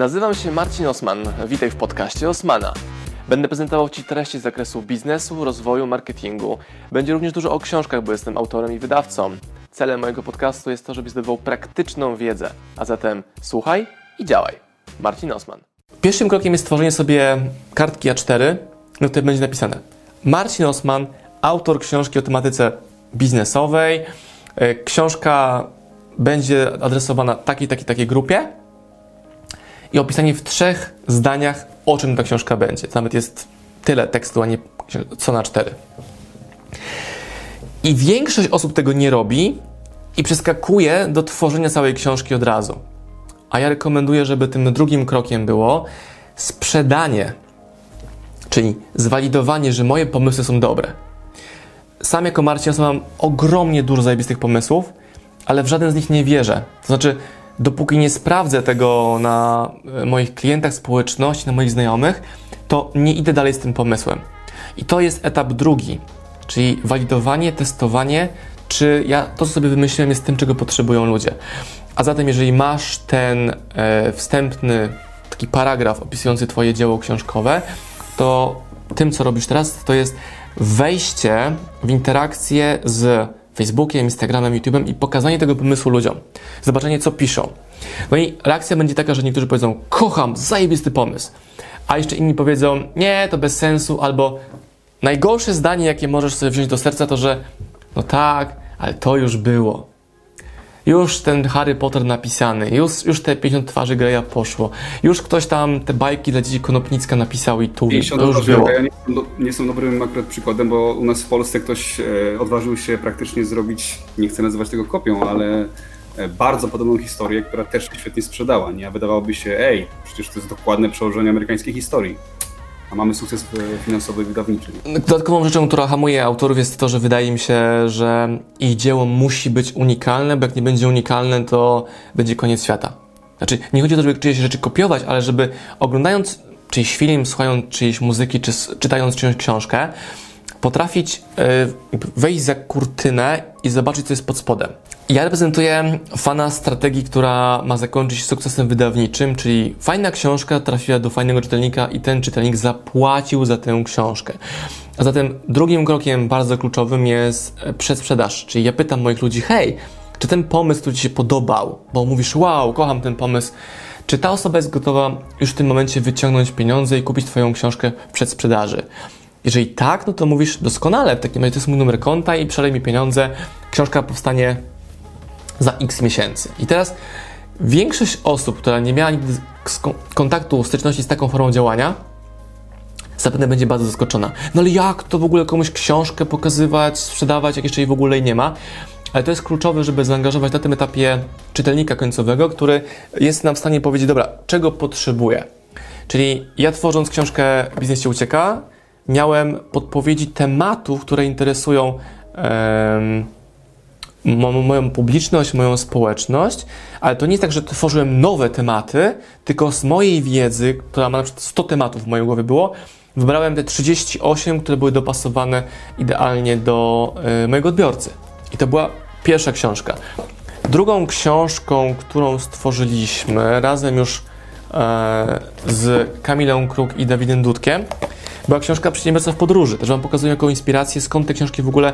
Nazywam się Marcin Osman. Witaj w podcaście Osmana. Będę prezentował Ci treści z zakresu biznesu, rozwoju, marketingu. Będzie również dużo o książkach, bo jestem autorem i wydawcą. Celem mojego podcastu jest to, żebyś zdobywał praktyczną wiedzę. A zatem słuchaj i działaj. Marcin Osman. Pierwszym krokiem jest stworzenie sobie kartki A4, na której będzie napisane Marcin Osman, autor książki o tematyce biznesowej. E, książka będzie adresowana takiej, takiej, takiej grupie opisanie w trzech zdaniach, o czym ta książka będzie. To nawet jest tyle tekstu, a nie co na cztery. I większość osób tego nie robi i przeskakuje do tworzenia całej książki od razu. A ja rekomenduję, żeby tym drugim krokiem było sprzedanie, czyli zwalidowanie, że moje pomysły są dobre. Sam jako Marcin mam ogromnie dużo zajebistych pomysłów, ale w żaden z nich nie wierzę. To znaczy, dopóki nie sprawdzę tego na e, moich klientach społeczności, na moich znajomych, to nie idę dalej z tym pomysłem. I to jest etap drugi, czyli walidowanie, testowanie, czy ja to, co sobie wymyśliłem, jest tym, czego potrzebują ludzie. A zatem, jeżeli masz ten e, wstępny taki paragraf opisujący Twoje dzieło książkowe, to tym, co robisz teraz, to jest wejście w interakcję z Facebookiem, Instagramem, YouTube'em i pokazanie tego pomysłu ludziom. Zobaczenie, co piszą. No i reakcja będzie taka, że niektórzy powiedzą, kocham, zajebisty pomysł. A jeszcze inni powiedzą, nie, to bez sensu, albo najgorsze zdanie, jakie możesz sobie wziąć do serca, to że no tak, ale to już było. Już ten Harry Potter napisany, już, już te 50 twarzy Greya poszło, już ktoś tam te bajki dla dzieci Konopnicka napisał i tu to już było. Ja nie, nie jestem dobrym akurat przykładem, bo u nas w Polsce ktoś e, odważył się praktycznie zrobić, nie chcę nazywać tego kopią, ale e, bardzo podobną historię, która też świetnie sprzedała. Nie? A wydawałoby się, ej, przecież to jest dokładne przełożenie amerykańskiej historii a mamy sukces finansowy wydawniczy. Dodatkową rzeczą, która hamuje autorów jest to, że wydaje mi się, że ich dzieło musi być unikalne, bo jak nie będzie unikalne, to będzie koniec świata. Znaczy, nie chodzi o to, żeby czyjeś rzeczy kopiować, ale żeby oglądając czyjś film, słuchając czyjejś muzyki, czy czytając czyjąś książkę, potrafić e, wejść za kurtynę i zobaczyć, co jest pod spodem. Ja reprezentuję fana strategii, która ma zakończyć sukcesem wydawniczym, czyli fajna książka trafiła do fajnego czytelnika i ten czytelnik zapłacił za tę książkę. A zatem drugim krokiem bardzo kluczowym jest przedsprzedaż, czyli ja pytam moich ludzi, hej, czy ten pomysł, który Ci się podobał, bo mówisz, wow, kocham ten pomysł, czy ta osoba jest gotowa już w tym momencie wyciągnąć pieniądze i kupić Twoją książkę w przedsprzedaży? Jeżeli tak, no to mówisz doskonale, w takim razie to jest mój numer konta i przelej mi pieniądze, książka powstanie za x miesięcy. I teraz większość osób, która nie miała nigdy kontaktu, styczności z taką formą działania, zapewne będzie bardzo zaskoczona. No ale jak to w ogóle komuś książkę pokazywać, sprzedawać, jak jeszcze jej w ogóle nie ma? Ale to jest kluczowe, żeby zaangażować na tym etapie czytelnika końcowego, który jest nam w stanie powiedzieć, dobra, czego potrzebuję. Czyli ja tworząc książkę Biznes się ucieka, miałem podpowiedzi tematów, które interesują moją publiczność, moją społeczność, ale to nie jest tak, że tworzyłem nowe tematy, tylko z mojej wiedzy, która ma na przykład 100 tematów w mojej głowie było, wybrałem te 38, które były dopasowane idealnie do y, mojego odbiorcy. I to była pierwsza książka. Drugą książką, którą stworzyliśmy razem już e, z Kamilą Kruk i Dawidem Dudkiem, była książka Przedsiębiorca w podróży. Też Wam pokazuję jako inspirację, skąd te książki w ogóle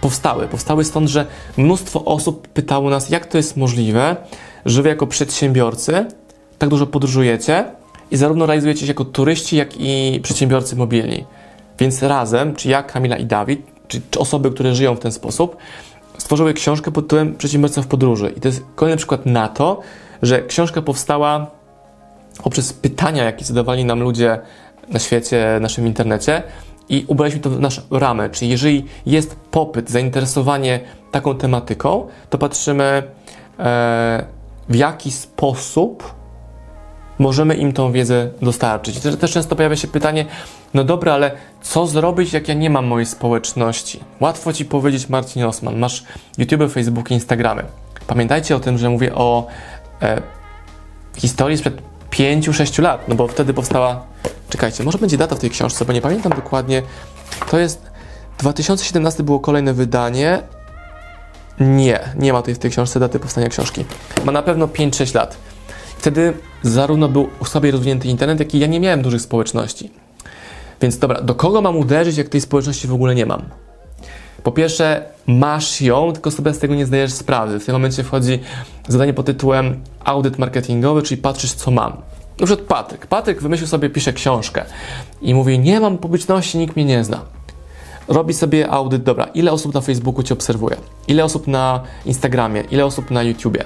powstały. Powstały stąd, że mnóstwo osób pytało nas, jak to jest możliwe, że Wy jako przedsiębiorcy tak dużo podróżujecie i zarówno realizujecie się jako turyści, jak i przedsiębiorcy mobilni. Więc razem, czy ja, Kamila i Dawid, czy, czy osoby, które żyją w ten sposób, stworzyły książkę pod tytułem Przedsiębiorca w podróży. I to jest kolejny przykład na to, że książka powstała poprzez pytania, jakie zadawali nam ludzie na świecie, naszym internecie i ubraliśmy to w naszą ramę. Czyli jeżeli jest popyt, zainteresowanie taką tematyką, to patrzymy e, w jaki sposób możemy im tą wiedzę dostarczyć. Też, też często pojawia się pytanie, no dobra, ale co zrobić, jak ja nie mam mojej społeczności? Łatwo Ci powiedzieć, Marcin Osman, masz YouTube, Facebook, Instagramy. Pamiętajcie o tym, że mówię o e, historii sprzed 5-6 lat, no bo wtedy powstała. Czekajcie, może będzie data w tej książce, bo nie pamiętam dokładnie. To jest 2017 było kolejne wydanie. Nie, nie ma tutaj w tej książce daty powstania książki. Ma na pewno 5-6 lat. wtedy zarówno był słabiej rozwinięty internet, jak i ja nie miałem dużych społeczności. Więc dobra, do kogo mam uderzyć, jak tej społeczności w ogóle nie mam? Po pierwsze, masz ją, tylko sobie z tego nie zdajesz sprawy. W tym momencie wchodzi zadanie pod tytułem audyt marketingowy, czyli patrzysz, co mam. Na przykład Patryk. Patryk wymyślił sobie, pisze książkę i mówi, nie mam publiczności, nikt mnie nie zna. Robi sobie audyt, dobra, ile osób na Facebooku Cię obserwuje? Ile osób na Instagramie? Ile osób na YouTubie?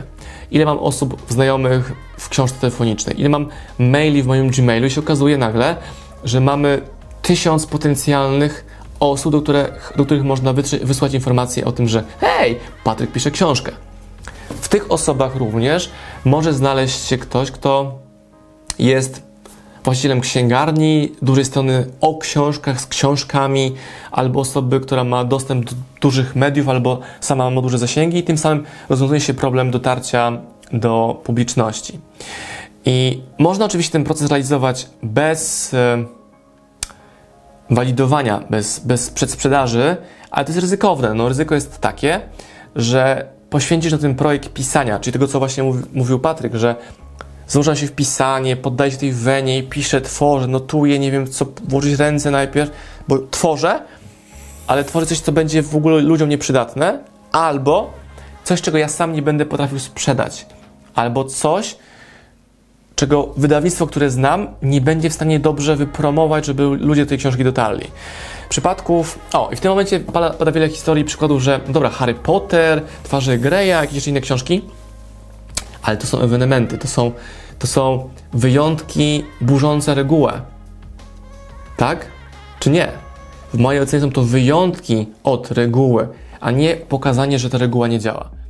Ile mam osób znajomych w książce telefonicznej? Ile mam maili w moim Gmailu? I się okazuje nagle, że mamy tysiąc potencjalnych osób, do których, do których można wysłać informacje o tym, że hej, Patryk pisze książkę. W tych osobach również może znaleźć się ktoś, kto jest właścicielem księgarni, dużej strony o książkach, z książkami, albo osoby, która ma dostęp do dużych mediów, albo sama ma duże zasięgi i tym samym rozwiązuje się problem dotarcia do publiczności. I można oczywiście ten proces realizować bez e, walidowania, bez, bez przedsprzedaży, ale to jest ryzykowne. No, ryzyko jest takie, że poświęcisz na ten projekt pisania, czyli tego, co właśnie mówił Patryk, że Znużam się w pisanie, poddaję się tej wenie i piszę, tworzę, notuję, nie wiem co, włożyć ręce najpierw, bo tworzę, ale tworzę coś, co będzie w ogóle ludziom nieprzydatne, albo coś, czego ja sam nie będę potrafił sprzedać, albo coś, czego wydawnictwo, które znam, nie będzie w stanie dobrze wypromować, żeby ludzie tej książki dotarli. Przypadków, o i w tym momencie pada, pada wiele historii, przykładów, że dobra, Harry Potter, Twarze Greya, jakieś jeszcze inne książki, ale to są ewenementy, to są, to są wyjątki burzące regułę. Tak? Czy nie? W mojej ocenie są to wyjątki od reguły, a nie pokazanie, że ta reguła nie działa.